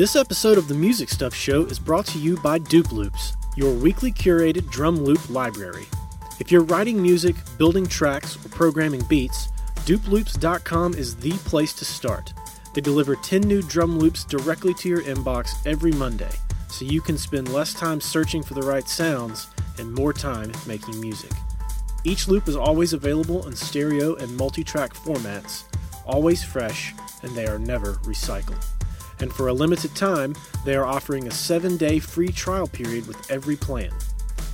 This episode of the Music Stuff Show is brought to you by Dupe Loops, your weekly curated drum loop library. If you're writing music, building tracks, or programming beats, dupeloops.com is the place to start. They deliver 10 new drum loops directly to your inbox every Monday, so you can spend less time searching for the right sounds and more time making music. Each loop is always available in stereo and multi track formats, always fresh, and they are never recycled. And for a limited time, they are offering a seven day free trial period with every plan.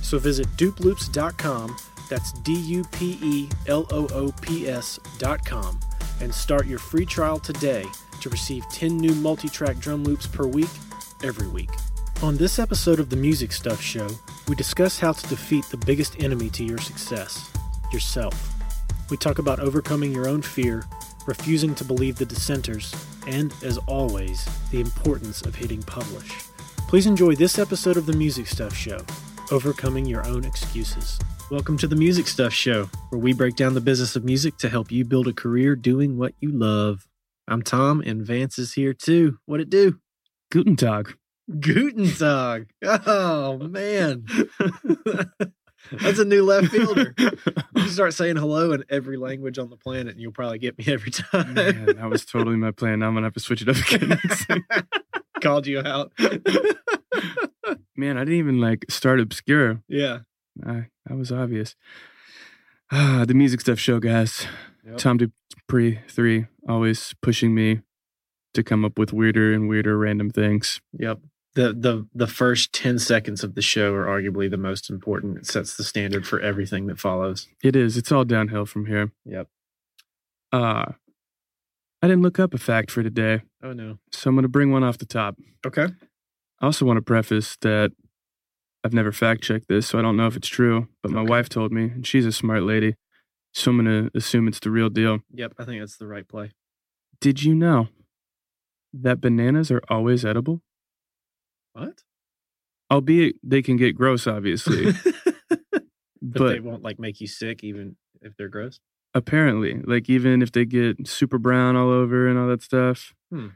So visit dupeloops.com, that's D U P E L O O P S.com, and start your free trial today to receive 10 new multi track drum loops per week, every week. On this episode of the Music Stuff Show, we discuss how to defeat the biggest enemy to your success yourself. We talk about overcoming your own fear, refusing to believe the dissenters, and, as always, the importance of hitting publish. Please enjoy this episode of the Music Stuff Show Overcoming Your Own Excuses. Welcome to the Music Stuff Show, where we break down the business of music to help you build a career doing what you love. I'm Tom, and Vance is here too. What'd it do? Guten Tag. Guten Tag. Oh, man. That's a new left fielder. You start saying hello in every language on the planet, and you'll probably get me every time. Man, that was totally my plan. Now I'm gonna have to switch it up again. Called you out. Man, I didn't even like start obscure. yeah. I, that was obvious. Ah, the music stuff show, guys. Yep. Tom Dupree three always pushing me to come up with weirder and weirder random things. Yep. The the the first ten seconds of the show are arguably the most important. It sets the standard for everything that follows. It is. It's all downhill from here. Yep. Uh I didn't look up a fact for today, Oh no. so I'm gonna bring one off the top. Okay. I also want to preface that I've never fact checked this, so I don't know if it's true, but my Okay. wife told me, and she's a smart lady, so I'm going to assume it's the real deal. Yep. I think that's the right play. Did you know that bananas are always edible? What? Albeit they can get gross, obviously, but, but they won't like make you sick even if they're gross. apparently, like even if they get super brown all over and all that stuff, Hmm.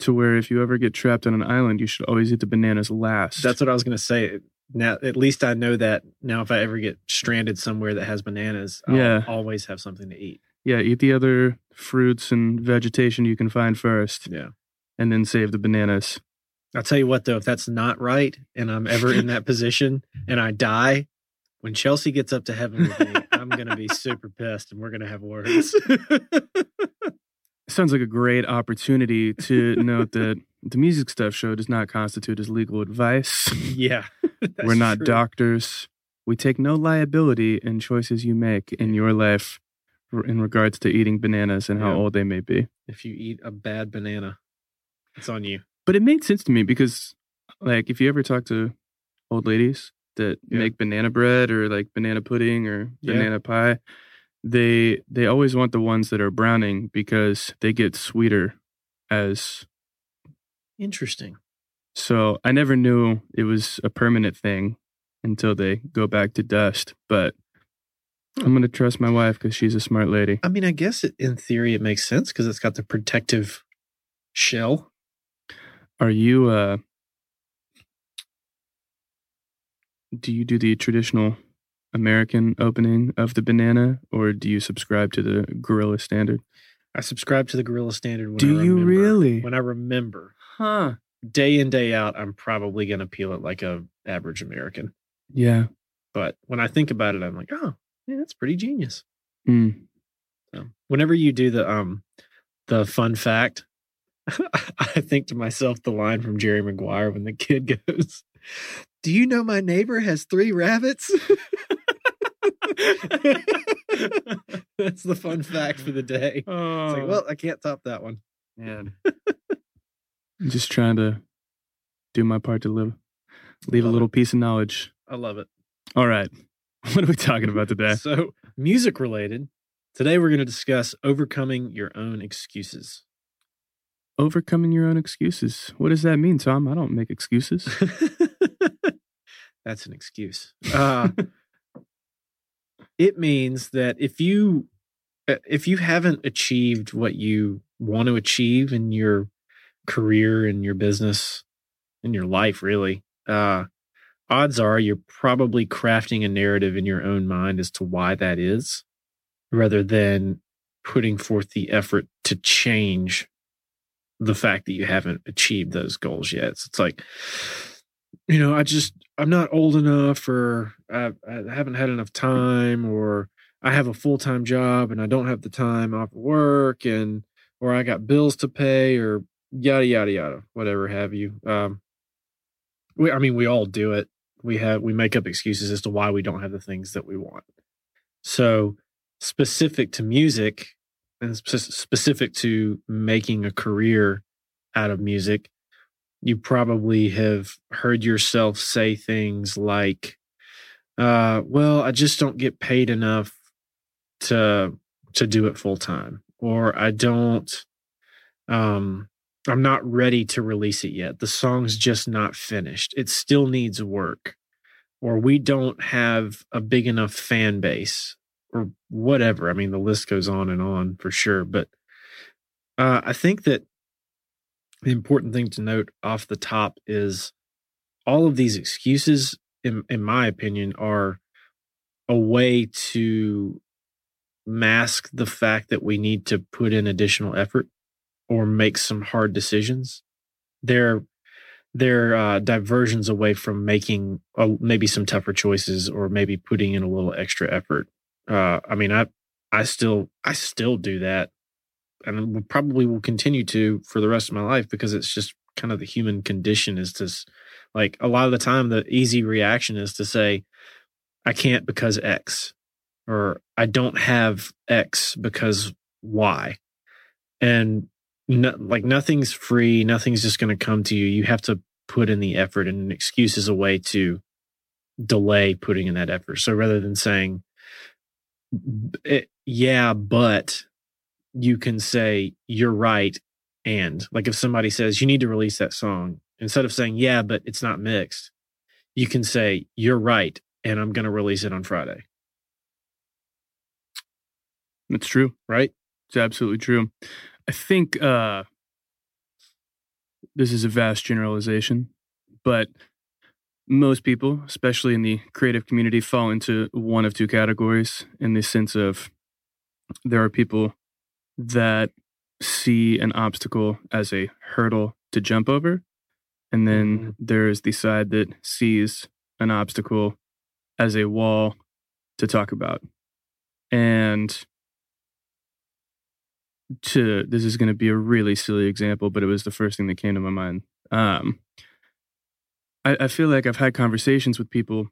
to where if you ever get trapped on an island, you should always eat the bananas last. That's what I was gonna say. Now at least I know that now if I ever get stranded somewhere that has bananas, I'll Yeah. always have something to eat. yeah, eat the other fruits and vegetation you can find first, Yeah. and then save the bananas. I'll tell you what though, if that's not right and I'm ever in that position and I die, when Chelsea gets up to heaven with me, I'm gonna be super pissed and we're gonna have words. sounds like a great opportunity to note that the music stuff show does not constitute as legal advice. yeah. We're not true. doctors. We take no liability in choices you make in your life in regards to eating bananas and how Yeah. old they may be. If you eat a bad banana, it's on you. But it made sense to me because, like, if you ever talk to old ladies that Yeah. make banana bread or like banana pudding or Yeah. banana pie, they they always want the ones that are browning because they get sweeter as Interesting. So I never knew it was a permanent thing until they go back to dust. But I'm going to trust my wife because she's a smart lady. I mean, I guess it, in theory it makes sense because it's got the protective shell. Are you, uh, do you do the traditional American opening of the banana or do you subscribe to the gorilla standard? I subscribe to the Gorilla Standard. When Do I you remember. really? When I remember, Huh. day in day out, I'm probably gonna peel it like a average American. Yeah. But when I think about it, I'm like, oh, yeah, that's pretty genius. Mm. So whenever you do the um the fun fact, I think to myself the line from Jerry Maguire when the kid goes, "Do you know my neighbor has three rabbits?" That's the fun fact for the day. Oh, It's like, oh. well, I can't top that one. man. I'm just trying to do my part to live, leave a little it. piece of knowledge. I love it. All right. What are we talking about today? So, music related. Today we're going to discuss overcoming your own excuses. Overcoming your own excuses. What does that mean, Tom? I don't make excuses. That's an excuse. Uh, it means that if you uh, if you haven't achieved what you want to achieve in you're career in your business, in your life, really, uh, odds are you're probably crafting a narrative in your own mind as to why that is, rather than putting forth the effort to change the fact that you haven't achieved those goals yet. So it's like, you know, I just, I'm not old enough or I, I haven't had enough time or I have a full time job and I don't have the time off work and, or I got bills to pay or yada, yada, yada, whatever have you. Um, we, I mean, we all do it. We have, we make up excuses as to why we don't have the things that we want. So specific to music, and specific to making a career out of music, you probably have heard yourself say things like, uh, well, I just don't get paid enough to to do it full time or I don't um I'm not ready to release it yet. The song's just not finished. It still needs work. Or we don't have a big enough fan base or whatever. I mean, the list goes on and on for sure. But uh, I think that the important thing to note off the top is all of these excuses, in, in my opinion, are a way to mask the fact that we need to put in additional effort or make some hard decisions. They're they're uh, diversions away from making uh, maybe some tougher choices or maybe putting in a little extra effort uh, I mean, I I still I still do that, and probably will continue to for the rest of my life because it's just kind of the human condition. Is to like a lot of the time the easy reaction is to say, I can't because X, or I don't have X because Y, and no, like nothing's free, nothing's just going to come to you. You have to put in the effort, and an excuse is a way to delay putting in that effort. So rather than saying it, eh, yeah, but you can say you're right. And like if somebody says you need to release that song, instead of saying, yeah, but it's not mixed, you can say, you're right. And I'm going to release it on Friday. That's true. Right? It's absolutely true. I think uh, this is a vast generalization, but most people, especially in the creative community, fall into one of two categories in the sense of there are people that see an obstacle as a hurdle to jump over. And then mm-hmm. there's the side that sees an obstacle as a wall to talk about. And to this is going to be a really silly example, but it was the first thing that came to my mind. Um, I, I feel like I've had conversations with people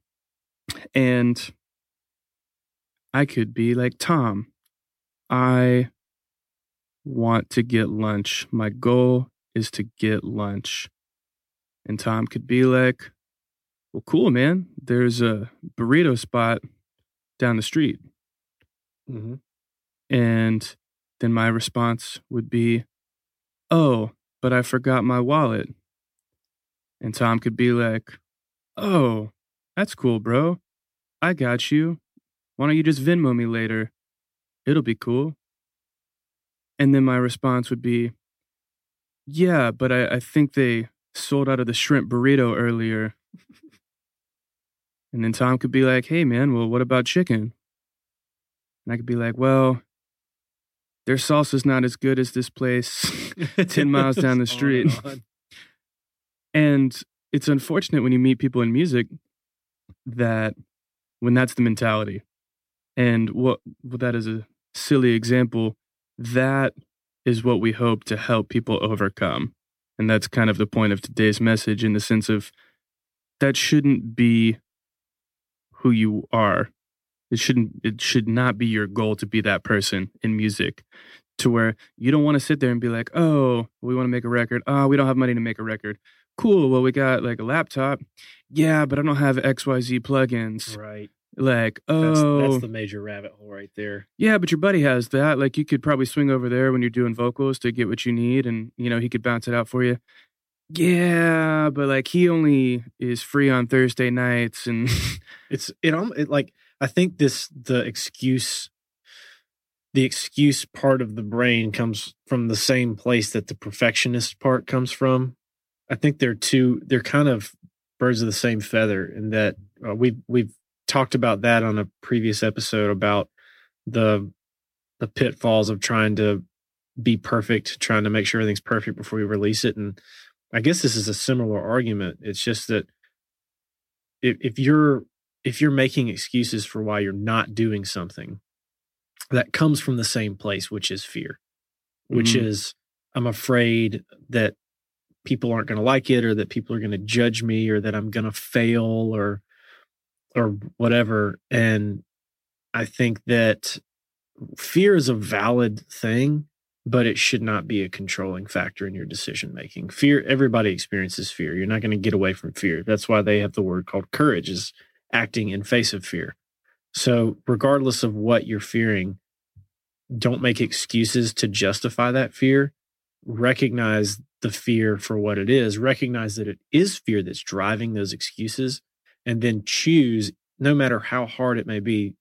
and I could be like, Tom, I want to get lunch. My goal is to get lunch. And Tom could be like, well, cool, man. There's a burrito spot down the street. Mm-hmm. And then my response would be, oh, but I forgot my wallet. And Tom could be like, Oh, that's cool, bro. I got you. Why don't you just Venmo me later? It'll be cool. And then my response would be, Yeah, but I, I think they sold out of the shrimp burrito earlier. and then Tom could be like, Hey, man, well, what about chicken? And I could be like, Well, their salsa's not as good as this place 10 miles down the street. And it's unfortunate when you meet people in music that when that's the mentality. And what well, that is a silly example, that is what we hope to help people overcome. And that's kind of the point of today's message in the sense of that shouldn't be who you are. It shouldn't it should not be your goal to be that person in music to where you don't want to sit there and be like, "Oh, we want to make a record. Oh, we don't have money to make a record cool. Well, we got like a laptop. Yeah, but I don't have XYZ plugins. Right. Like, oh, that's, that's, oh. the major rabbit hole right there. Yeah, but your buddy has that. Like, you could probably swing over there when you're doing vocals to get what you need, and you know he could bounce it out for you. Yeah, but like he only is free on Thursday nights, and it's it. It like I think this the excuse the excuse part of the brain comes from the same place that the perfectionist part comes from. I think they're two. They're kind of birds of the same feather in that uh, we've we've talked about that on a previous episode about the the pitfalls of trying to be perfect, trying to make sure everything's perfect before we release it. And I guess this is a similar argument. It's just that if, if you're if you're making excuses for why you're not doing something, that comes from the same place, which is fear, which mm-hmm. is I'm afraid that people aren't going to like it or that people are going to judge me or that I'm going to fail or or whatever and I think that fear is a valid thing but it should not be a controlling factor in your decision making. Fear everybody experiences fear. You're not going to get away from fear. That's why they have the word called courage is acting in face of fear. So, regardless of what you're fearing, don't make excuses to justify that fear. Recognize the fear for what it is. Recognize that it is fear that's driving those excuses. And then choose, no matter how hard it may be,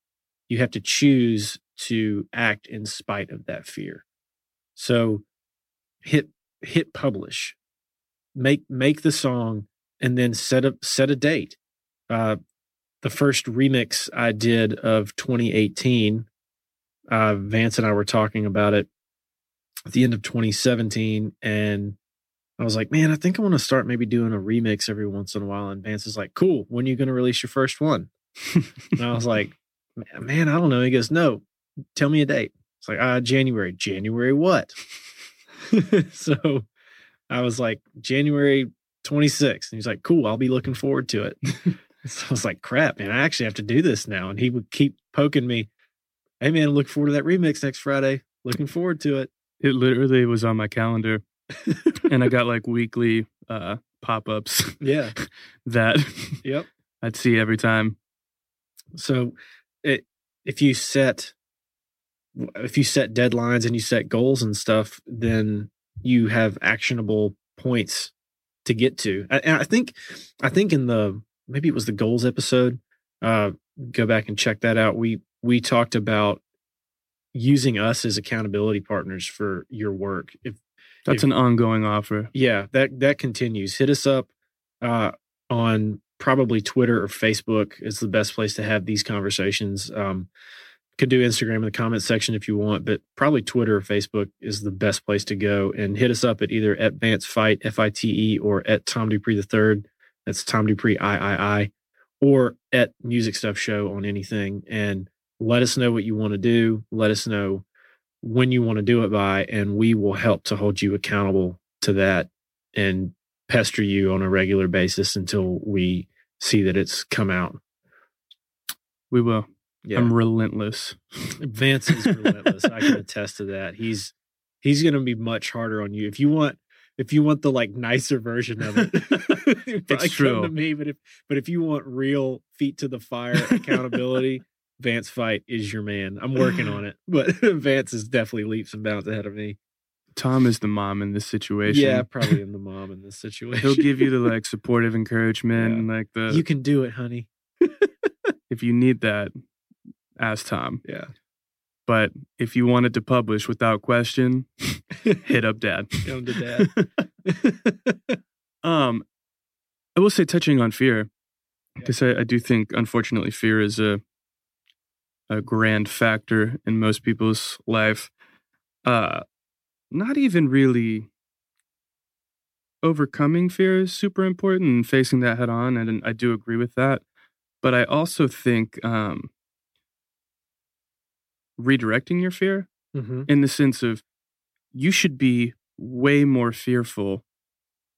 you have to choose to act in spite of that fear. So hit hit publish. Make make the song and then set up set a date. Uh the first remix I did of 2018, uh, Vance and I were talking about it at the end of 2017. And I was like, man, I think I want to start maybe doing a remix every once in a while. And Vance is like, cool. When are you going to release your first one? and I was like, man, I don't know. He goes, no, tell me a date. It's like, uh, January. January what? so I was like, January 26th. And he's like, cool. I'll be looking forward to it. So I was like, crap, man, I actually have to do this now. And he would keep poking me. Hey, man, look forward to that remix next Friday. Looking forward to it. It literally was on my calendar. and I got like weekly uh, pop ups. Yeah. that yep. I'd see every time. So it, if you set if you set deadlines and you set goals and stuff, then you have actionable points to get to. And I think I think in the maybe it was the goals episode. Uh, go back and check that out. We we talked about using us as accountability partners for your work. If that's if, an ongoing offer, yeah, that that continues. Hit us up uh, on probably Twitter or Facebook is the best place to have these conversations. Um, could do Instagram in the comment section if you want, but probably Twitter or Facebook is the best place to go. And hit us up at either at Vance Fite F I T E or at Tom Dupree the third. That's Tom Dupree III, or at Music Stuff Show on anything. And let us know what you want to do. Let us know when you want to do it by, and we will help to hold you accountable to that and pester you on a regular basis until we see that it's come out. We will. Yeah. I'm relentless. Vance is relentless. I can attest to that. He's he's going to be much harder on you. If you want if you want the like nicer version of it, it's true. to me. But if but if you want real feet to the fire accountability, Vance Fite is your man. I'm working on it, but Vance is definitely leaps and bounds ahead of me. Tom is the mom in this situation. Yeah, probably in the mom in this situation. He'll give you the like supportive encouragement yeah. and like the you can do it, honey. if you need that, ask Tom. Yeah. But if you wanted to publish without question, hit up dad. Come to dad. um, I will say, touching on fear, because yeah. I, I do think, unfortunately, fear is a a grand factor in most people's life. Uh, not even really overcoming fear is super important and facing that head on, and I do agree with that. But I also think um, redirecting your fear mm-hmm. in the sense of you should be way more fearful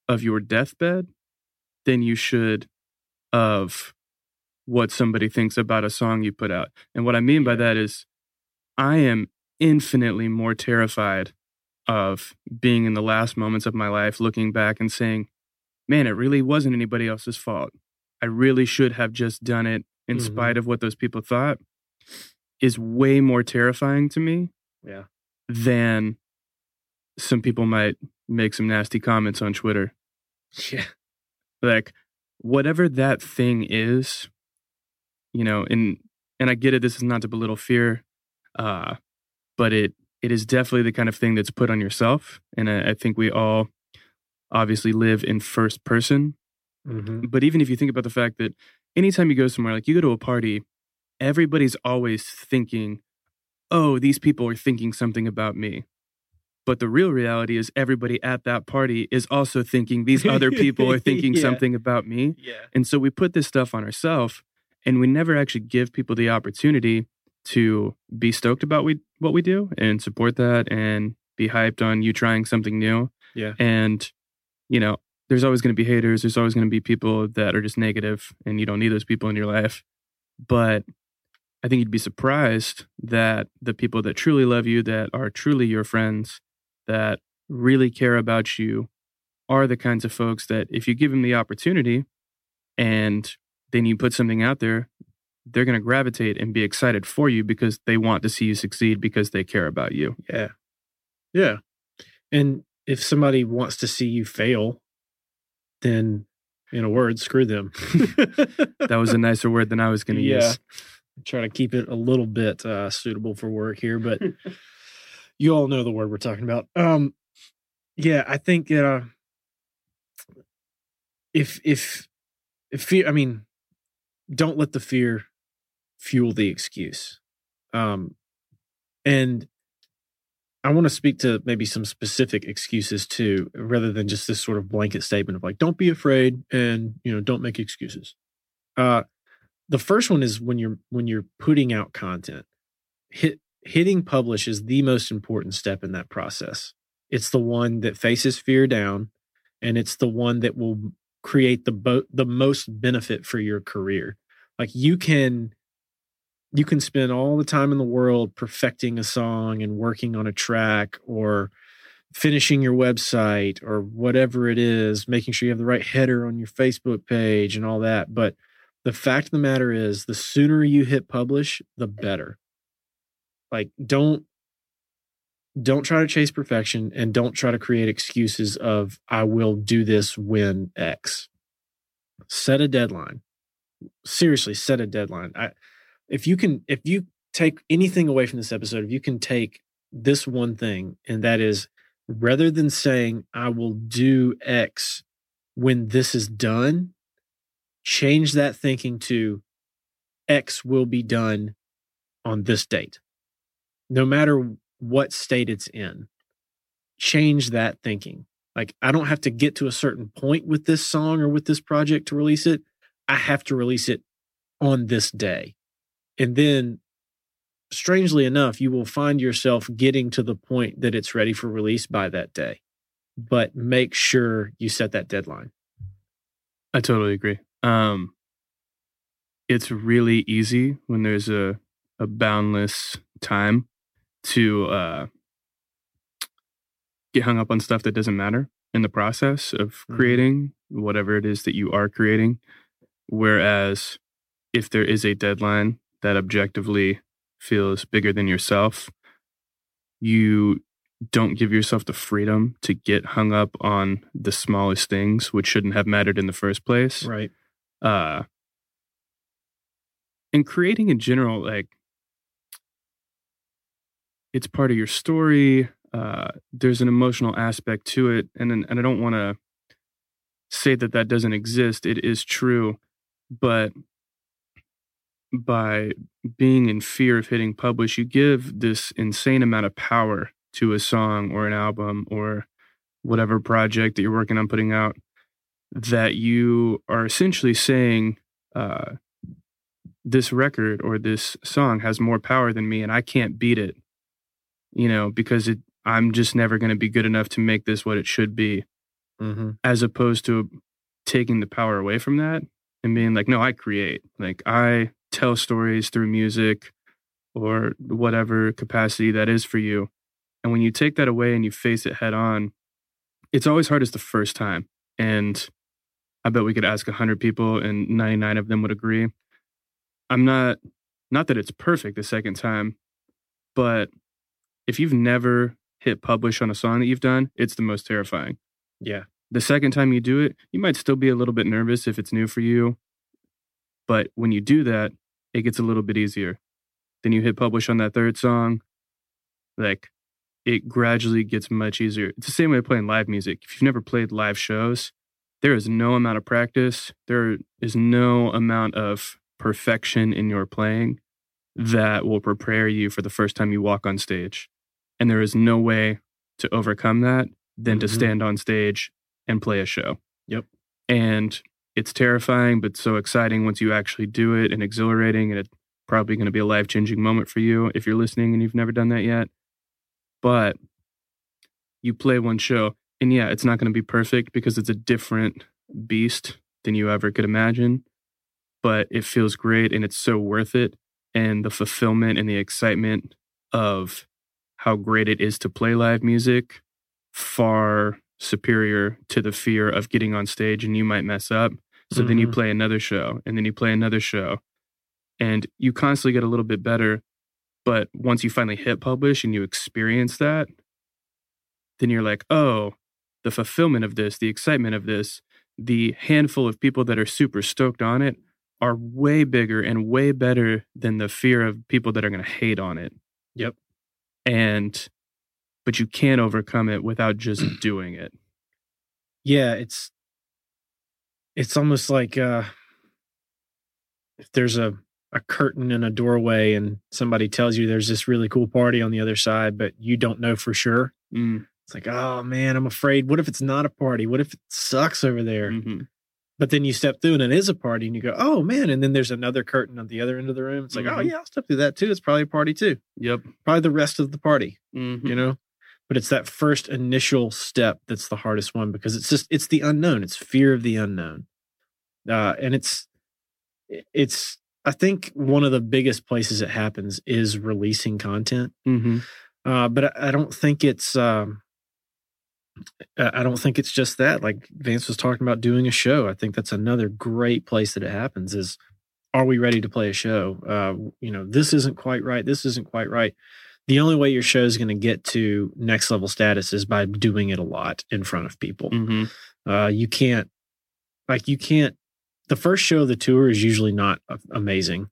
of your deathbed than you should of what somebody thinks about a song you put out. And what I mean by that is I am infinitely more terrified of being in the last moments of my life looking back and saying, man, it really wasn't anybody else's fault. I really should have just done it in mm-hmm. spite of what those people thought is way more terrifying to me. Yeah. Than some people might make some nasty comments on Twitter. Yeah. Like whatever that thing is, you know, and and I get it, this is not to belittle fear. Uh but it it is definitely the kind of thing that's put on yourself. And I, I think we all obviously live in first person. Mm-hmm. But even if you think about the fact that anytime you go somewhere, like you go to a party, everybody's always thinking, oh, these people are thinking something about me. But the real reality is everybody at that party is also thinking these other people are thinking Yeah. something about me. Yeah. And so we put this stuff on ourselves and we never actually give people the opportunity to be stoked about we, what we do and support that and be hyped on you trying something new. Yeah. And, you know, there's always going to be haters. There's always going to be people that are just negative and you don't need those people in your life. But I think you'd be surprised that the people that truly love you, that are truly your friends, that really care about you, are the kinds of folks that if you give them the opportunity and then you put something out there, they're going to gravitate and be excited for you because they want to see you succeed because they care about you. Yeah. Yeah. And if somebody wants to see you fail, then in a word, screw them. That was a nicer word than I was going to Yeah. use. Try to keep it a little bit uh, suitable for work here, but you all know the word we're talking about. Um, yeah, I think uh, if if if fear, I mean, don't let the fear fuel the excuse. Um, and I want to speak to maybe some specific excuses too, rather than just this sort of blanket statement of like, don't be afraid and you know, don't make excuses. Uh, the first one is when you're when you're putting out content. Hit hitting publish is the most important step in that process. It's the one that faces fear down, and it's the one that will create the bo- the most benefit for your career. Like you can you can spend all the time in the world perfecting a song and working on a track or finishing your website or whatever it is, making sure you have the right header on your Facebook page and all that. But the fact of the matter is, the sooner you hit publish, the better. Like, don't don't try to chase perfection and don't try to create excuses of I will do this when X. Set a deadline. Seriously, set a deadline. I if you can if you take anything away from this episode, if you can take this one thing, and that is rather than saying I will do X when this is done, change that thinking to X will be done on this date. No matter what state it's in, change that thinking. Like, I don't have to get to a certain point with this song or with this project to release it. I have to release it on this day. And then, strangely enough, you will find yourself getting to the point that it's ready for release by that day. But make sure you set that deadline. I totally agree. Um, it's really easy when there's a, a boundless time to uh, get hung up on stuff that doesn't matter in the process of Mhm. creating whatever it is that you are creating. Whereas if there is a deadline that objectively feels bigger than yourself, you don't give yourself the freedom to get hung up on the smallest things, which shouldn't have mattered in the first place Right. uh and creating in general like it's part of your story uh there's an emotional aspect to it and and I don't want to say that that doesn't exist it is true but by being in fear of hitting publish you give this insane amount of power to a song or an album or whatever project that you're working on putting out that you are essentially saying uh, this record or this song has more power than me and I can't beat it, you know, because it, I'm just never going to be good enough to make this what it should be, Mm-hmm. as opposed to taking the power away from that and being like, no, I create. Like, I tell stories through music or whatever capacity that is for you. And when you take that away and you face it head on, it's always hardest the first time. And I bet we could ask 100 people and 99 of them would agree. I'm not, not that it's perfect the second time, but if you've never hit publish on a song that you've done, it's the most terrifying. Yeah. The second time you do it, you might still be a little bit nervous if it's new for you. But when you do that, it gets a little bit easier. Then you hit publish on that third song. like it gradually gets much easier. It's the same way playing live music. If you've never played live shows, there is no amount of practice, there is no amount of perfection in your playing that will prepare you for the first time you walk on stage. And there is no way to overcome that than to Mhm. stand on stage and play a show. Yep. And it's terrifying, but so exciting once you actually do it and exhilarating. And it's probably going to be a life changing moment for you if you're listening and you've never done that yet. But you play one show, and yeah, it's not going to be perfect because it's a different beast than you ever could imagine. But it feels great and it's so worth it. And the fulfillment and the excitement of how great it is to play live music far superior to the fear of getting on stage and you might mess up. So then you Mhm. play another show and then you play another show and you constantly get a little bit better. But once you finally hit publish and you experience that, then you're like, oh, the fulfillment of this, the excitement of this, the handful of people that are super stoked on it are way bigger and way better than the fear of people that are going to hate on it. Yep. And, but you can't overcome it without just doing it. yeah it's it's almost like uh if there's a a curtain in a doorway and somebody tells you there's this really cool party on the other side but you don't know for sure Mm, it's like oh man i'm afraid what if it's not a party what if it sucks over there mhm. But then you step through and it is a party and you go oh man and then there's another curtain on the other end of the room it's like oh Mhm. yeah i'll step through that too it's probably a party too Yep. probably the rest of the party Mhm. you know but it's that first initial step that's the hardest one because it's just it's the unknown it's fear of the unknown uh and it's it's i think one of the biggest places it happens is releasing content Mhm. uh but i, I don't think it's um I don't think it's just that. Like Vance was talking about doing a show. I think that's another great place that it happens is are we ready to play a show? Uh, you know, this isn't quite right. This isn't quite right. The only way your show is going to get to next level status is by doing it a lot in front of people. Mhm. Uh, you can't, like, you can't. The first show of the tour is usually not amazing.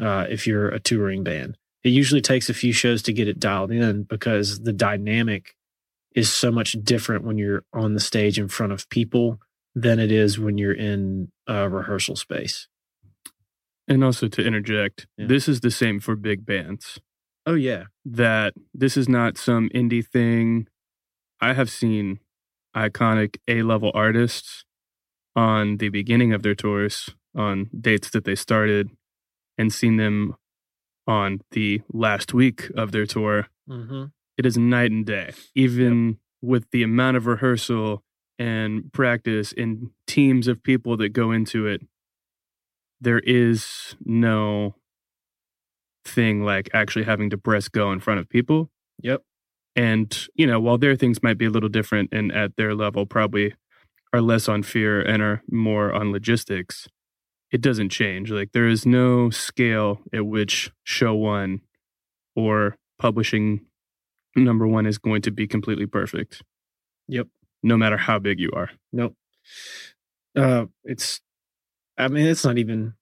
Uh, if you're a touring band, it usually takes a few shows to get it dialed in because the dynamic is so much different when you're on the stage in front of people than it is when you're in a rehearsal space. And also to interject, Yeah. this is the same for big bands. Oh yeah, that this is not some indie thing. I have seen iconic A level artists on the beginning of their tours, on dates that they started, and seen them on the last week of their tour. mm-hmm. It is night and day, even with the amount of rehearsal and practice and teams of people that go into it. There is no thing like actually having to press go in front of people. Yep. And, you know, while their things might be a little different and at their level probably are less on fear and are more on logistics, it doesn't change. Like there is no scale at which show one or publishing number one is going to be completely perfect. Yep. No matter how big you are. Nope. Uh, it's, I mean, it's not even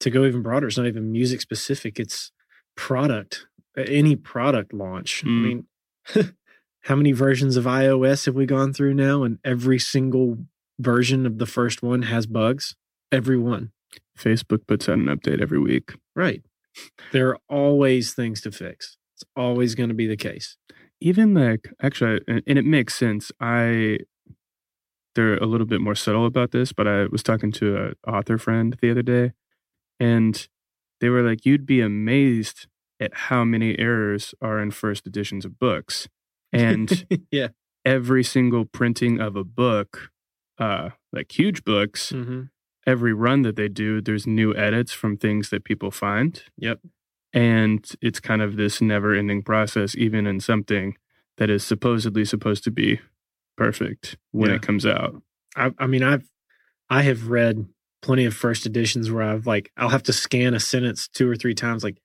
to go even broader. It's not even music specific. It's product. Any product launch. I Mm. mean, how many versions of iOS have we gone through now? And every single version of the first one has bugs. Every one. Facebook puts out an update every week. Right. There are always things to fix. It's always going to be the case. even like actually and and it makes sense i they're a little bit more subtle about this but i was talking to an author friend the other day and they were like you'd be amazed at how many errors are in first editions of books and yeah. every single printing of a book uh like huge books Mm-hmm. every run that they do there's new edits from things that people find Yep. And it's kind of this never ending process, even in something that is supposedly supposed to be perfect when Yeah. it comes out. I, I mean, I've I have read plenty of first editions where I've like I'll have to scan a sentence two or three times. Like,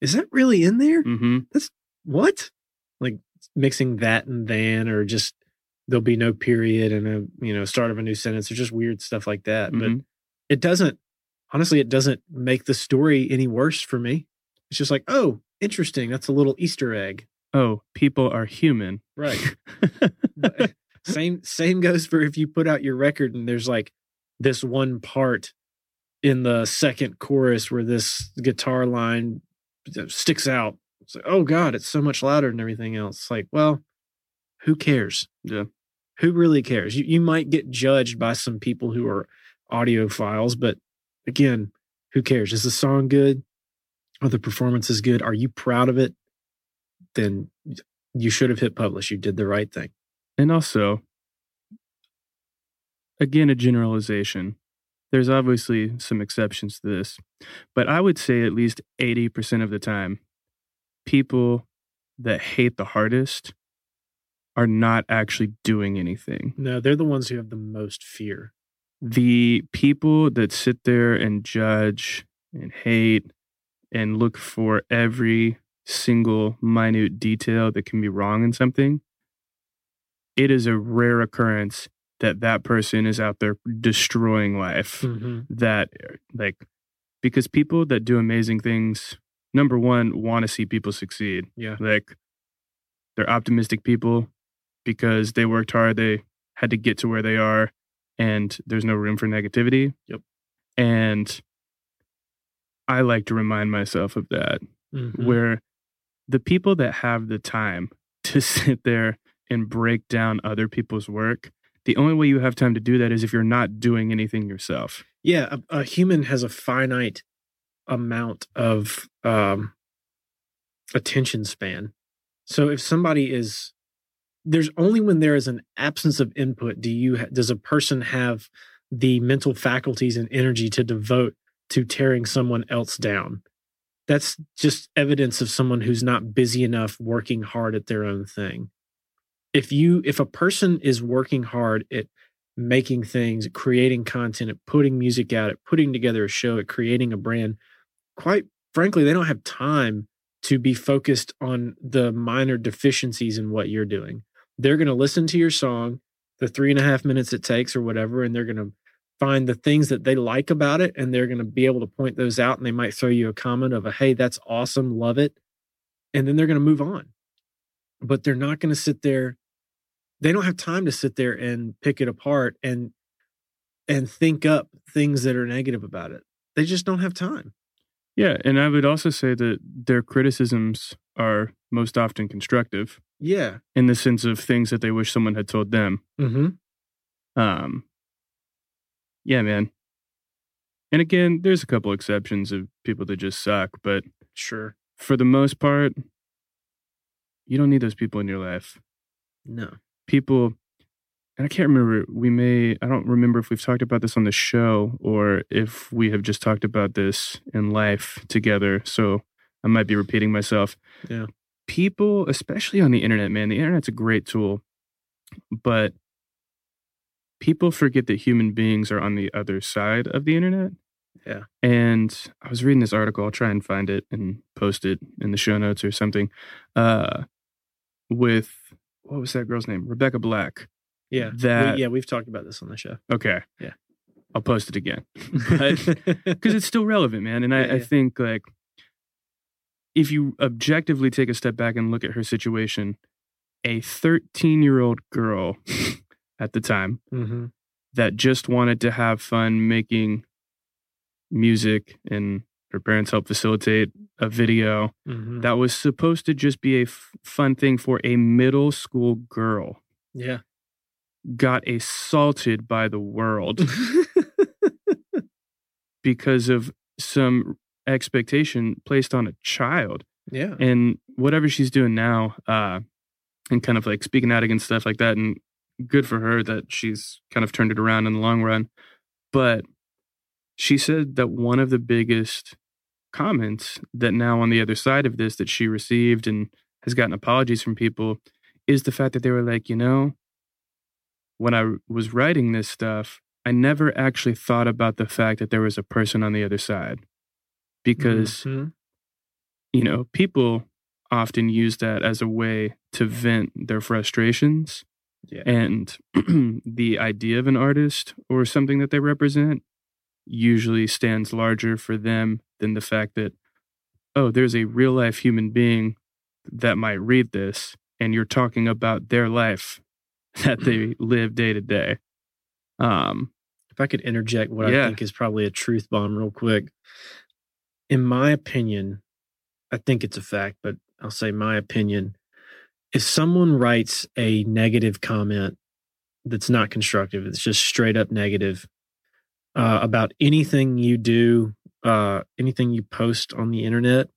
is that really in there? Mm-hmm. That's What? Like mixing that and then, or just there'll be no period and a you know start of a new sentence, or just weird stuff like that. But Mhm. it doesn't. Honestly, it doesn't make the story any worse for me. It's just like, oh, interesting. That's a little Easter egg. oh, people are human. Right. Same same goes for if you put out your record and there's like this one part in the second chorus where this guitar line sticks out. It's like, oh God, it's so much louder than everything else. It's like, well, who cares? Yeah. Who really cares? You you might get judged by some people who are audiophiles, but again, who cares? Is the song good? Are the performance is good? Are you proud of it? Then you should have hit publish. You did the right thing. And also, again, a generalization. There's obviously some exceptions to this, but I would say at least 80% of the time, people that hate the hardest are not actually doing anything. No, they're the ones who have the most fear. The people that sit there and judge and hate and look for every single minute detail that can be wrong in something, it is a rare occurrence that that person is out there destroying life. Mm-hmm. That, like, because people that do amazing things, number one, want to see people succeed. Yeah. Like, they're optimistic people because they worked hard, they had to get to where they are, and there's no room for negativity. Yep. And I like to remind myself of that Mhm. where the people that have the time to sit there and break down other people's work, the only way you have time to do that is if you're not doing anything yourself. Yeah, a, a human has a finite amount of um, attention span. So if somebody is, there's only when there is an absence of input do you ha- does a person have the mental faculties and energy to devote to tearing someone else down. That's just evidence of someone who's not busy enough working hard at their own thing. If you if a person is working hard at making things, creating content, at putting music out, at putting together a show, at creating a brand, quite frankly, they don't have time to be focused on the minor deficiencies in what you're doing. They're going to listen to your song, the three and a half minutes it takes or whatever, and they're going to find the things that they like about it and they're going to be able to point those out and they might throw you a comment of a hey that's awesome love it and then they're going to move on but they're not going to sit there they don't have time to sit there and pick it apart and and think up things that are negative about it they just don't have time Yeah. And I would also say that their criticisms are most often constructive yeah in the sense of things that they wish someone had told them. mm-hmm Um, yeah, man. And again, there's a couple exceptions of people that just suck, but sure for the most part, you don't need those people in your life. no People, and I can't remember, we may, I don't remember if we've talked about this on the show or if we have just talked about this in life together. So I might be repeating myself. Yeah. People, especially on the internet, man, the internet's a great tool, but people forget that human beings are on the other side of the internet. Yeah. And I was reading this article. I'll try and find it and post it in the show notes or something. Uh, with what was that girl's name? Rebecca Black. yeah That- we, yeah we've talked about this on the show Okay. Yeah. I'll post it again. Because it's still relevant, man. And I, Yeah, I think like if you objectively take a step back and look at her situation, a 13 year old girl at the time mm-hmm. that just wanted to have fun making music and her parents helped facilitate a video. Mm-hmm. that was supposed to just be a f- fun thing for a middle school girl. Yeah. Got assaulted by the world. Because of some expectation placed on a child. Yeah. And whatever she's doing now uh and kind of like speaking out against stuff like that and good for her that she's kind of turned it around in the long run but she said that one of the biggest comments that now on the other side of this that she received and has gotten apologies from people is the fact that they were like you know when i was writing this stuff i never actually thought about the fact that there was a person on the other side because Mhm. you know, people often use that as a way to vent their frustrations. Yeah. And the idea of an artist or something that they represent usually stands larger for them than the fact that, oh, there's a real life human being that might read this and you're talking about their life that they live day to day. Um, if I could interject what Yeah. I think is probably a truth bomb real quick. In my opinion, I think it's a fact, but I'll say my opinion. If someone writes a negative comment that's not constructive, it's just straight up negative uh, about anything you do, uh, anything you post on the internet,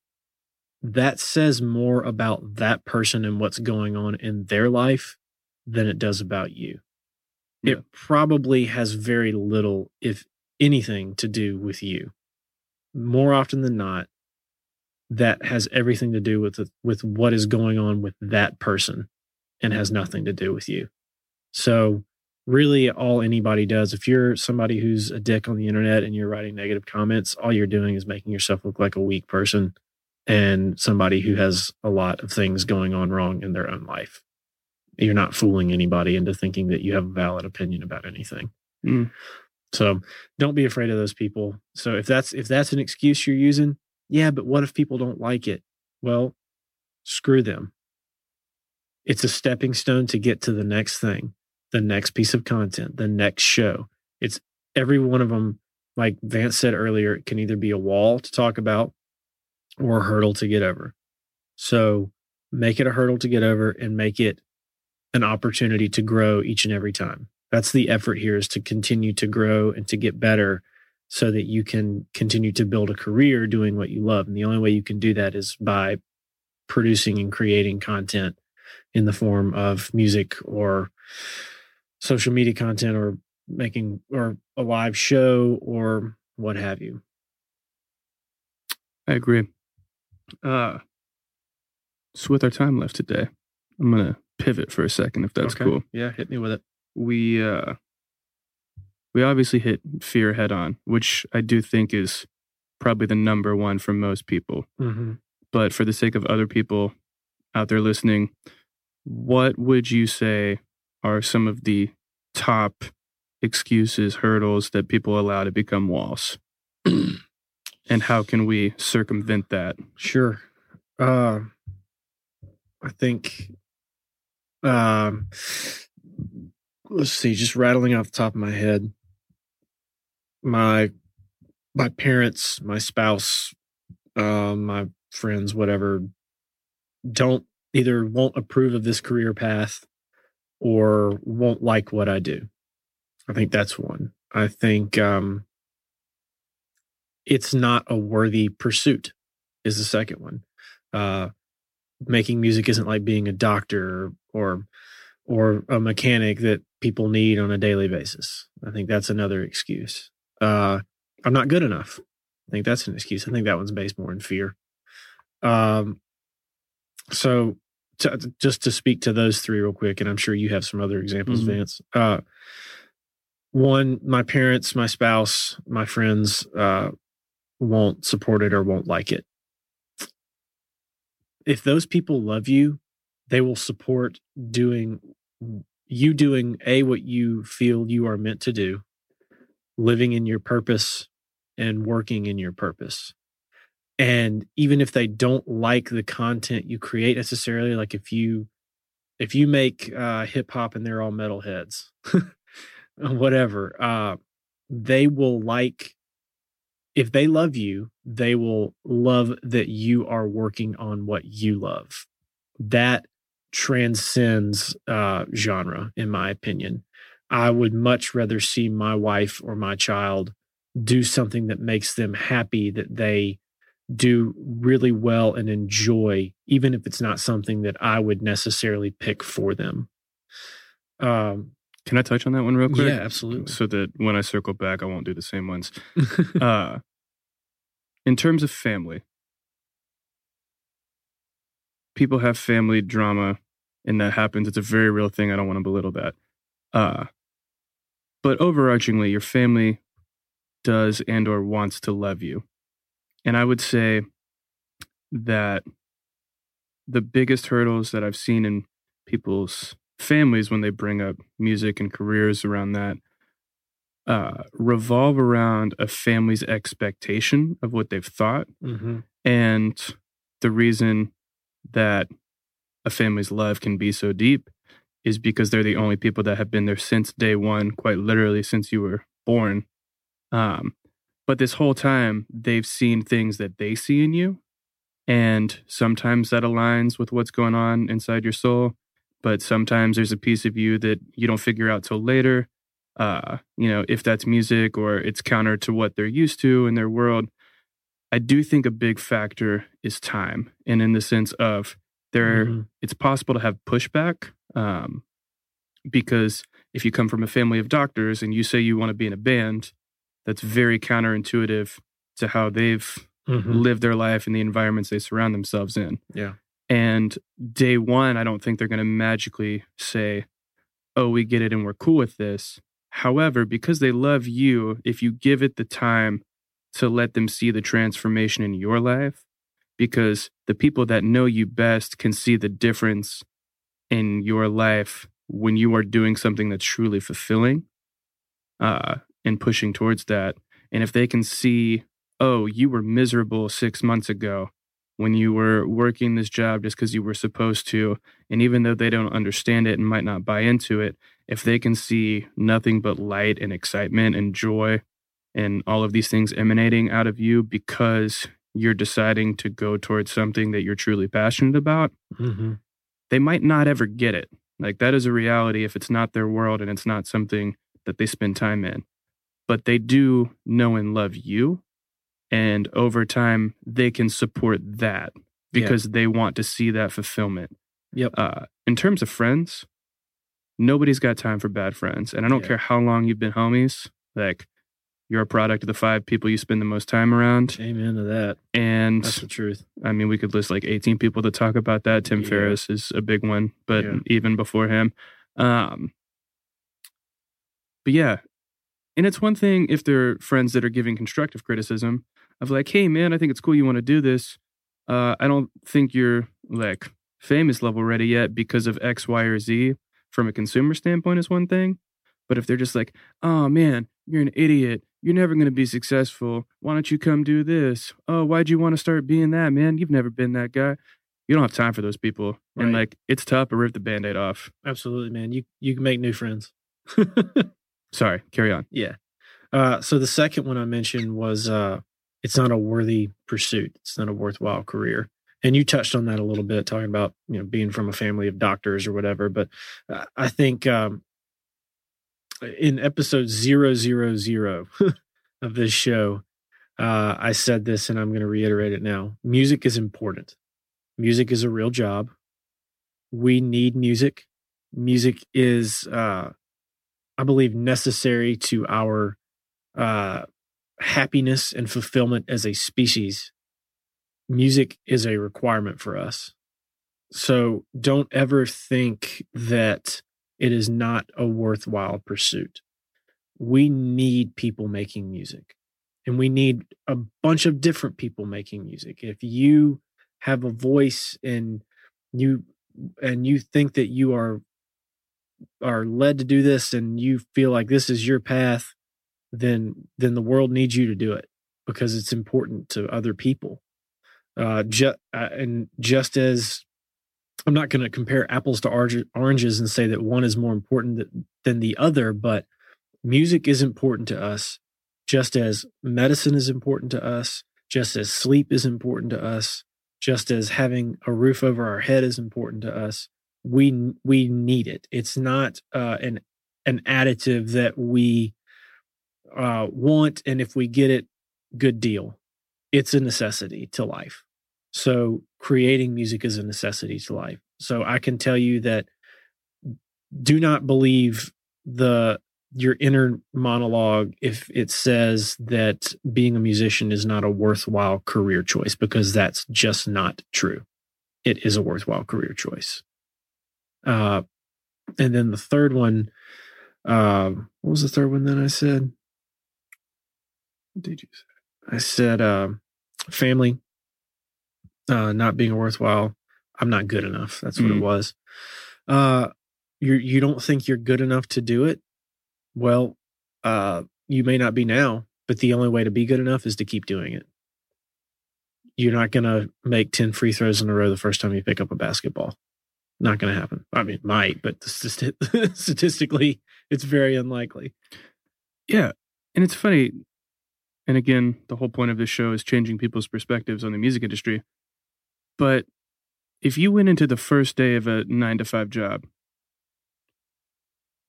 that says more about that person and what's going on in their life than it does about you. Yeah. It probably has very little, if anything, to do with you. More often than not, that has everything to do with the, with what is going on with that person, and has nothing to do with you. So, really, all anybody does, if you're somebody who's a dick on the internet and you're writing negative comments, all you're doing is making yourself look like a weak person and somebody who has a lot of things going on wrong in their own life. You're not fooling anybody into thinking that you have a valid opinion about anything. Mm. So don't be afraid of those people. So if that's if that's an excuse you're using, yeah, but what if people don't like it? Well, screw them. It's a stepping stone to get to the next thing, the next piece of content, the next show. It's every one of them, like Vance said earlier, it can either be a wall to talk about or a hurdle to get over. So make it a hurdle to get over and make it an opportunity to grow each and every time. That's the effort here is to continue to grow and to get better so that you can continue to build a career doing what you love. And the only way you can do that is by producing and creating content in the form of music or social media content or making or a live show or what have you. I agree. Uh, so with our time left today, I'm gonna pivot for a second, if that's Okay. cool. Yeah, hit me with it. We uh, we obviously hit fear head on, which I do think is probably the number one for most people. Mm-hmm. But for the sake of other people out there listening, what would you say are some of the top excuses, hurdles that people allow to become walls? and how can we circumvent that? Sure. Uh, I think, um, let's see, just rattling off the top of my head, my my parents, my spouse, uh, my friends, whatever, don't either won't approve of this career path or won't like what I do. I think that's one. I think um, it's not a worthy pursuit is the second one. Uh, making music isn't like being a doctor or or a mechanic that people need on a daily basis. I think that's another excuse. Uh, I'm not good enough. I think that's an excuse. I think that one's based more in fear. Um, so to, just to speak to those three real quick, and I'm sure you have some other examples, Mhm. Vance. Uh, one, my parents, my spouse, my friends uh, won't support it or won't like it. If those people love you, they will support doing you doing a what you feel you are meant to do, living in your purpose and working in your purpose. And even if they don't like the content you create necessarily, like if you if you make uh, hip hop and they're all metalheads, whatever, uh, they will like. If they love you, they will love that you are working on what you love. That transcends uh, genre, in my opinion. I would much rather see my wife or my child do something that makes them happy, that they do really well and enjoy, even if it's not something that I would necessarily pick for them. Um, Can I touch on that one real quick? yeah, absolutely. So that when I circle back, I won't do the same ones. uh, in terms of family, people have family drama, and that happens. It's a very real thing. I don't want to belittle that. Uh, but overarchingly, your family does and or wants to love you, and I would say that the biggest hurdles that I've seen in people's families when they bring up music and careers around that uh, revolve around a family's expectation of what they've thought hmm and the reason that a family's love can be so deep is because they're the only people that have been there since day one, quite literally since you were born. Um, but this whole time, they've seen things that they see in you. And sometimes that aligns with what's going on inside your soul. But sometimes there's a piece of you that you don't figure out till later. Uh, you know, if that's music or it's counter to what they're used to in their world. I do think a big factor is time. And in the sense of there, mm-hmm. it's possible to have pushback um, because if you come from a family of doctors and you say you want to be in a band, that's very counterintuitive to how they've mm-hmm. lived their life and the environments they surround themselves in. Yeah. And day one, I don't think they're going to magically say, oh, we get it and we're cool with this. However, because they love you, if you give it the time to let them see the transformation in your life, because the people that know you best can see the difference in your life when you are doing something that's truly fulfilling uh, and pushing towards that. And if they can see, oh, you were miserable six months ago when you were working this job just because you were supposed to, and even though they don't understand it and might not buy into it, if they can see nothing but light and excitement and joy and all of these things emanating out of you because you're deciding to go towards something that you're truly passionate about, mm-hmm. they might not ever get it. Like that is a reality if it's not their world and it's not something that they spend time in. But they do know and love you. And over time, they can support that because yeah. they want to see that fulfillment. Yep. Uh, in terms of friends, nobody's got time for bad friends. And I don't yeah. care how long you've been homies. Like, you're a product of the five people you spend the most time around. Amen to that. And that's the truth. I mean, we could list like 18 people to talk about that. Tim yeah. Ferriss is a big one, but yeah. even before him. Um, but yeah, and it's one thing if they're friends that are giving constructive criticism of like, hey man, I think it's cool you want to do this. Uh, I don't think you're like famous level ready yet because of X, Y, or Z from a consumer standpoint is one thing. But if they're just like, oh man, you're an idiot. You're never going to be successful. Why don't you come do this? Oh, why'd you want to start being that, man? You've never been that guy. You don't have time for those people. Right. And like, it's tough to rip the band aid off. Absolutely, man. You, you can make new friends. Sorry, carry on. Yeah. Uh, so the second one I mentioned was uh, it's not a worthy pursuit. It's not a worthwhile career. And you touched on that a little bit, talking about you know being from a family of doctors or whatever. But uh, I think um, in episode zero zero zero of this show, uh, I said this, and I'm going to reiterate it now. Music is important. Music is a real job. We need music. Music is, uh, I believe, necessary to our uh, happiness and fulfillment as a species. Music is a requirement for us. So don't ever think that it is not a worthwhile pursuit. We need people making music and we need a bunch of different people making music. If you have a voice and you and you think that you are are led to do this and you feel like this is your path, then then the world needs you to do it because it's important to other people. Uh, ju- uh, and just as I'm not going to compare apples to oranges and say that one is more important than the other, but music is important to us, just as medicine is important to us, just as sleep is important to us, just as having a roof over our head is important to us. We we need it. It's not uh, an an additive that we uh, want, and if we get it, good deal. It's a necessity to life. So creating music is a necessity to life. So I can tell you that do not believe the your inner monologue if it says that being a musician is not a worthwhile career choice because that's just not true. It is a worthwhile career choice. Uh, and then the third one, uh, what was the third one that I said? What did you say? I said uh, family uh, not being worthwhile. I'm not good enough. That's what mm. it was. Uh, you you don't think you're good enough to do it? Well, uh, you may not be now, but the only way to be good enough is to keep doing it. you're not going to make 10 free throws in a row the first time you pick up a basketball. Not going to happen. I mean, might, but statistically, it's very unlikely. Yeah. And it's funny. And again, the whole point of this show is changing people's perspectives on the music industry. But if you went into the first day of a nine to five job,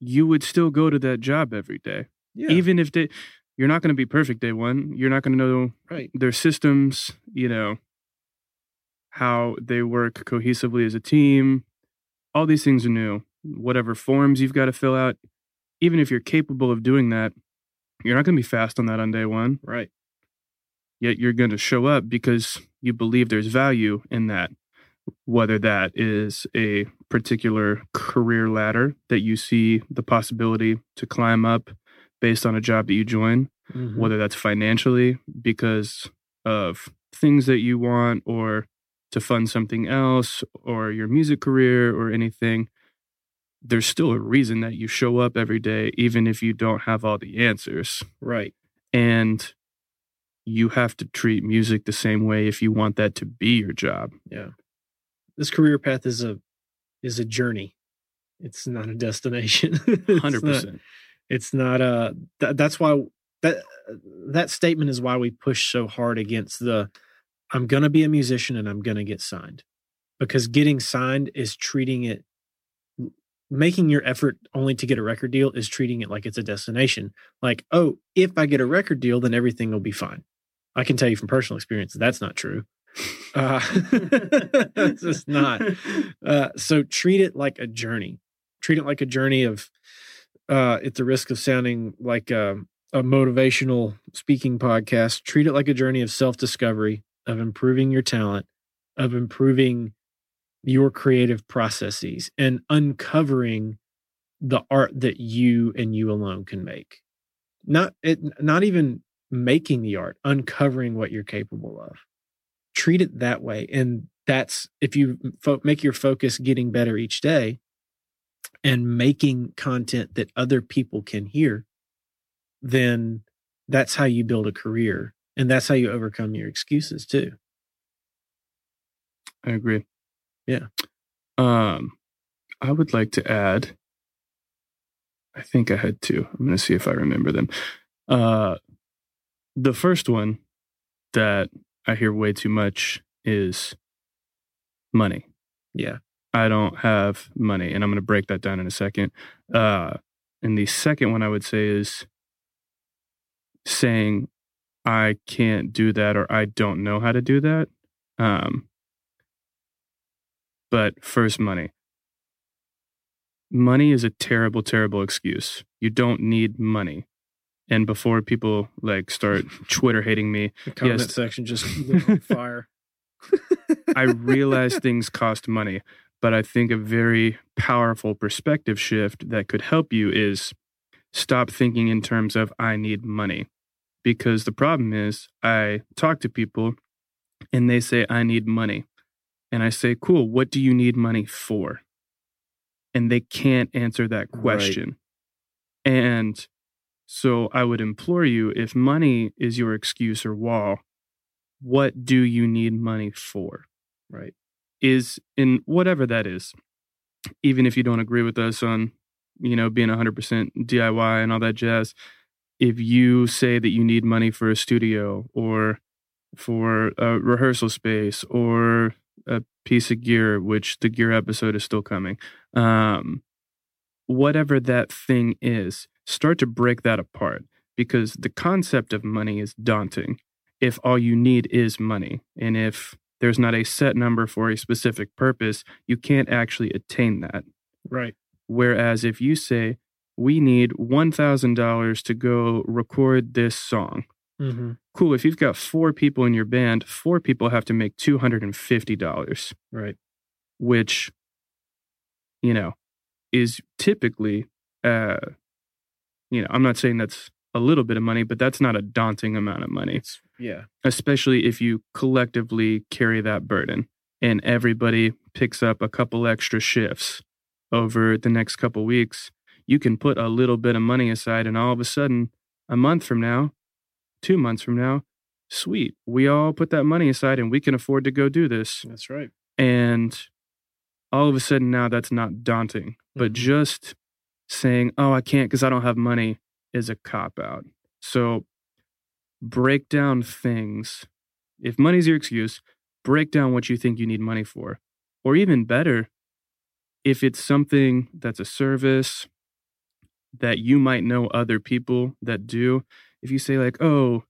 you would still go to that job every day. Yeah. Even if they, you're not going to be perfect day one. You're not going to know right. their systems, you know, how they work cohesively as a team. All these things are new. Whatever forms you've got to fill out, even if you're capable of doing that, you're not going to be fast on that on day one. Right. Yet you're going to show up because you believe there's value in that, whether that is a particular career ladder that you see the possibility to climb up based on a job that you join, Mhm. whether that's financially because of things that you want or to fund something else or your music career or anything. There's still a reason that you show up every day, even if you don't have all the answers. Right. And you have to treat music the same way if you want that to be your job. Yeah. This career path is a is a journey. It's not a destination. It's Hundred not- percent. It's not uh, a. Th- that's why that that statement is why we push so hard against the. I'm gonna be a musician and I'm gonna get signed, because getting signed is treating it. Making your effort only to get a record deal is treating it like it's a destination. Like, oh, if I get a record deal, then everything will be fine. I can tell you from personal experience that that's not true. Uh, it's just not. Uh, so treat it like a journey. Treat it like a journey of, uh, at the risk of sounding like a, a motivational speaking podcast, treat it like a journey of self discovery, of improving your talent, of improving your creative processes, and uncovering the art that you and you alone can make. Not it, not even making the art, uncovering what you're capable of. Treat it that way, and that's if you fo- make your focus getting better each day and making content that other people can hear, then that's how you build a career. And that's how you overcome your excuses too. I agree. Yeah. Um, I would like to add. I think I had two. I'm going to see if I remember them. Uh, the first one that I hear way too much is money. Yeah. I don't have money, and I'm going to break that down in a second. Uh, and the second one I would say is saying I can't do that or I don't know how to do that. Um, but first, money. Money is a terrible, terrible excuse. You don't need money. And before people like start Twitter hating me, The comment Yes. section just lit on fire. I realize things cost money, but I think a very powerful perspective shift that could help you is stop thinking in terms of I need money. Because the problem is, I talk to people and they say, I need money. And I say, Cool, what do you need money for? And they can't answer that Right. question. And so I would implore you if money is your excuse or wall, what do you need money for? Right. is in whatever that is even if you don't agree with us on you know being 100% diy and all that jazz if you say that you need money for a studio or for a rehearsal space or a piece of gear which the gear episode is still coming um whatever that thing is start to break that apart because the concept of money is daunting if all you need is money and if there's not a set number for a specific purpose, you can't actually attain that. Right. Whereas if you say, we need $1,000 to go record this song, Mm-hmm. cool. If you've got four people in your band, four people have to make $250, Right. which, you know, is typically, uh, you know, I'm not saying that's a little bit of money, but that's not a daunting amount of money yeah. especially if you collectively carry that burden and everybody picks up a couple extra shifts over the next couple weeks you can put a little bit of money aside and all of a sudden a month from now two months from now sweet. We all put that money aside and we can afford to go do this. That's right. And all of a sudden now that's not daunting. But Mhm. just saying, oh, I can't because I don't have money is a cop out. So break down things. If money's your excuse, break down what you think you need money for. Or even better, if it's something that's a service that you might know other people that do, if you say, like, oh,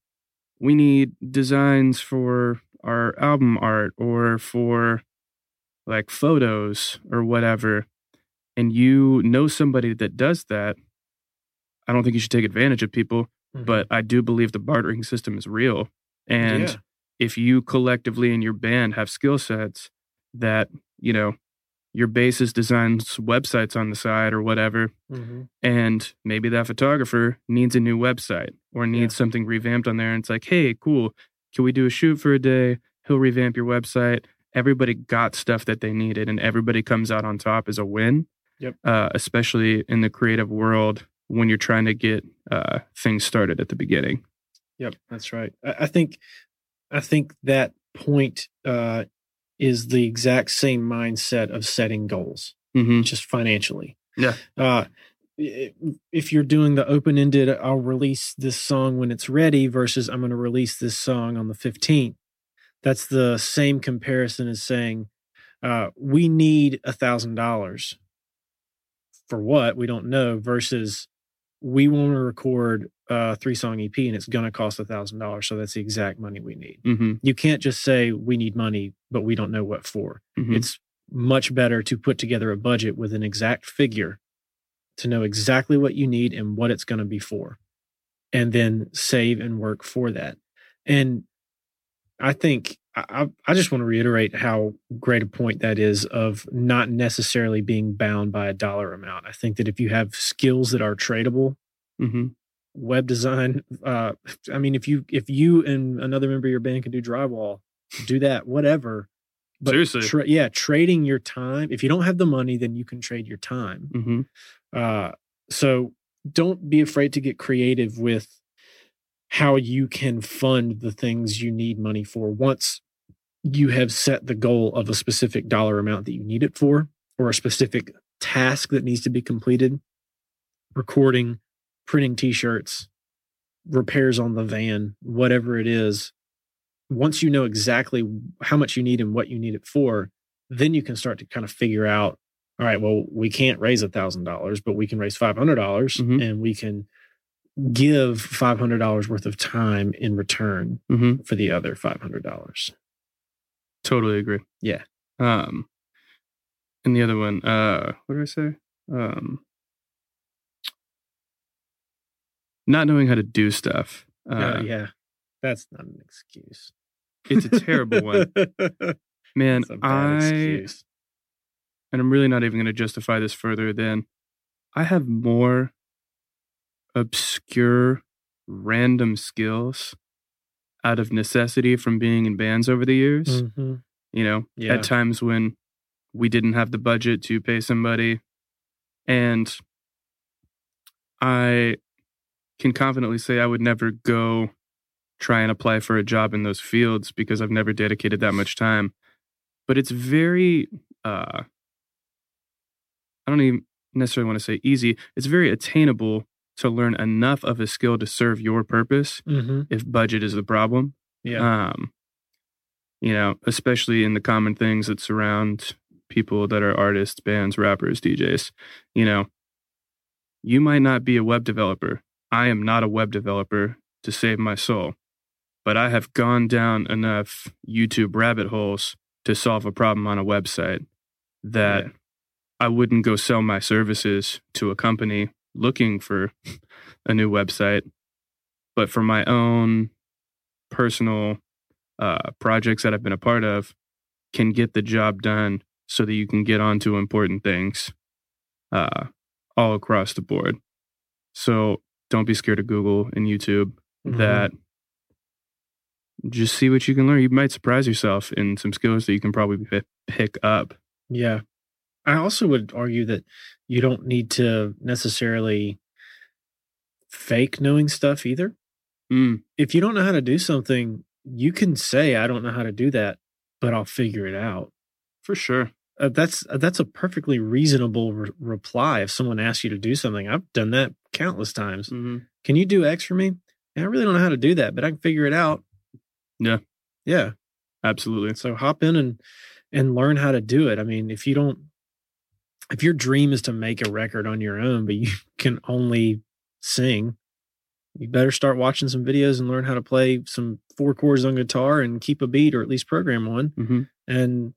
we need designs for our album art or for like photos or whatever, and you know somebody that does that, I don't think you should take advantage of people, Mhm. but I do believe the bartering system is real. And Yeah. if you collectively in your band have skill sets that, you know, your bassist designs websites on the side or whatever, Mhm. and maybe that photographer needs a new website or needs Yeah. something revamped on there. And it's like, hey, cool. Can we do a shoot for a day? He'll revamp your website. Everybody got stuff that they needed, and everybody comes out on top as a win. Yep. Uh, especially in the creative world when you're trying to get uh, things started at the beginning. Yep, that's right. I, I think I think that point uh, is the exact same mindset of setting goals, hmm just financially. Yeah. Uh, if you're doing the open ended, I'll release this song when it's ready versus I'm going to release this song on the 15th. That's the same comparison as saying uh, we need a thousand dollars for what we don't know versus we want to record a three song EP and it's going to cost a thousand dollars. So that's the exact money we need. hmm You can't just say we need money, but we don't know what for. hmm It's much better to put together a budget with an exact figure to know exactly what you need and what it's going to be for, and then save and work for that. And I think I, I just want to reiterate how great a point that is of not necessarily being bound by a dollar amount. I think that if you have skills that are tradable, hmm web design, uh, I mean, if you if you and another member of your band can do drywall, do that, whatever. But Seriously. tra- yeah, trading your time. If you don't have the money, then you can trade your time. hmm Uh, so don't be afraid to get creative with how you can fund the things you need money for once you have set the goal of a specific dollar amount that you need it for or a specific task that needs to be completed recording printing t-shirts repairs on the van whatever it is once you know exactly how much you need and what you need it for then you can start to kind of figure out all right, well, we can't raise a thousand dollars, but we can raise five hundred dollars Mhm. and we can give five hundred dollars worth of time in return hmm for the other five hundred dollars. Totally agree. Yeah. Um, and the other one, uh, what did I say? Um, not knowing how to do stuff. Uh, yeah, that's not an excuse. It's a terrible one, man. It's a bad I excuse. and I'm really not even going to justify this further than I have more obscure, random skills out of necessity from being in bands over the years. Mhm. You know, Yeah. at times when we didn't have the budget to pay somebody. And I can confidently say I would never go try and apply for a job in those fields because I've never dedicated that much time. But it's very, uh, I don't even necessarily want to say easy, it's very attainable to learn enough of a skill to serve your purpose Mhm. if budget is the problem Yeah. um you know especially in the common things that surround people that are artists bands rappers djs you know you might not be a web developer i am not a web developer to save my soul but i have gone down enough youtube rabbit holes to solve a problem on a website that Yeah. i wouldn't go sell my services to a company looking for a new website but for my own personal uh, projects that I've been a part of can get the job done so that you can get on to important things uh, all across the board. So don't be scared of Google and YouTube. Mhm. That just see what you can learn. You might surprise yourself in some skills that you can probably pi- pick up. Yeah. I also would argue that you don't need to necessarily fake knowing stuff either. Mm, If you don't know how to do something, you can say I don't know how to do that, but I'll figure it out. For sure. Uh, that's uh, that's a perfectly reasonable re- reply if someone asks you to do something. I've done that countless times. Mm-hmm. Can you do X for me? I really don't know how to do that, but I can figure it out. Yeah. Yeah. Absolutely. So hop in and and learn how to do it. I mean, if you don't if your dream is to make a record on your own, but you can only sing, you better start watching some videos and learn how to play some four chords on guitar and keep a beat or at least program one. Mm-hmm. And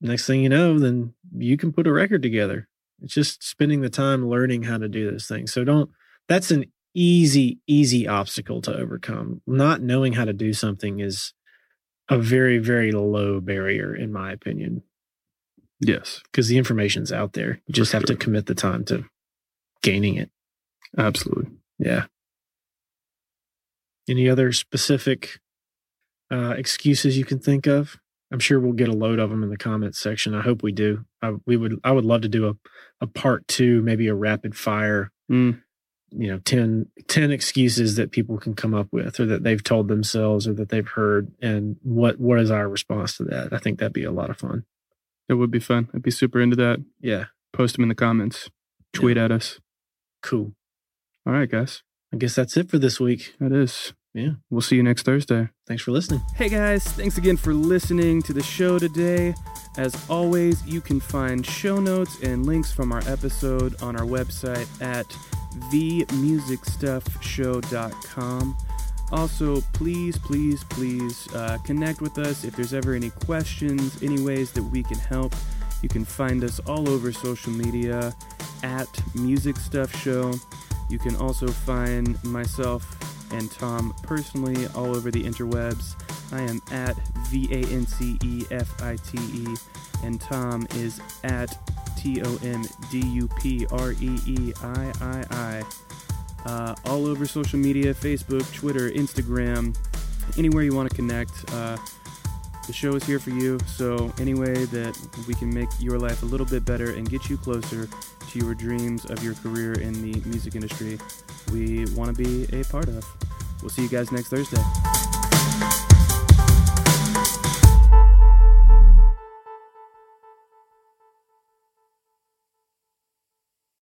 next thing you know, then you can put a record together. It's just spending the time learning how to do those things. So don't, that's an easy, easy obstacle to overcome. Not knowing how to do something is a very, very low barrier, in my opinion, Yes. because the information's out there. You just have to commit the time to gaining it. Absolutely. Yeah. Any other specific uh, excuses you can think of? I'm sure we'll get a load of them in the comments section. I hope we do. I, we would. I would love to do a, a part two, maybe a rapid fire. Mm. You know, 10, 10 excuses that people can come up with, or that they've told themselves, or that they've heard, and what what is our response to that? I think that'd be a lot of fun. It would be fun. I'd be super into that. Yeah, Post them in the comments. Tweet at us. cool. All right, guys. I guess that's it for this week. That is. Yeah. We'll see you next Thursday. Thanks for listening. Hey guys, thanks again for listening to the show today. As always, you can find show notes and links from our episode on our website at themusicstuffshow.com. Also, please, please, please uh, connect with us if there's ever any questions, any ways that we can help. You can find us all over social media at Music Stuff Show. You can also find myself and Tom personally all over the interwebs. I am at V A N C E F I T E, and Tom is at T O M D U P R E E I I I. Uh, all over social media Facebook, Twitter, Instagram, anywhere you want to connect. Uh, the show is here for you, so any way that we can make your life a little bit better and get you closer to your dreams of your career in the music industry, we want to be a part of. We'll see you guys next Thursday.